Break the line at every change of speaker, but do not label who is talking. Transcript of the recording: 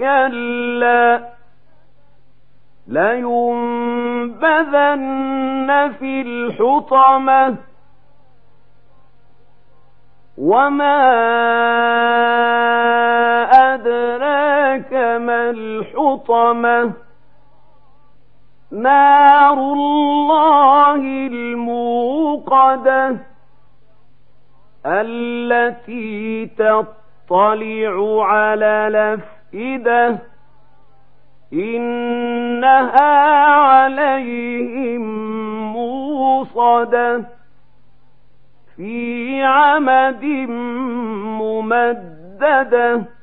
كلا لينبذن في الحطمة وما أدراك ما الحطمة نار الله الموقدة التي تطلع على الأفئدة إنها عليهم موصدة. في عمد ممددة.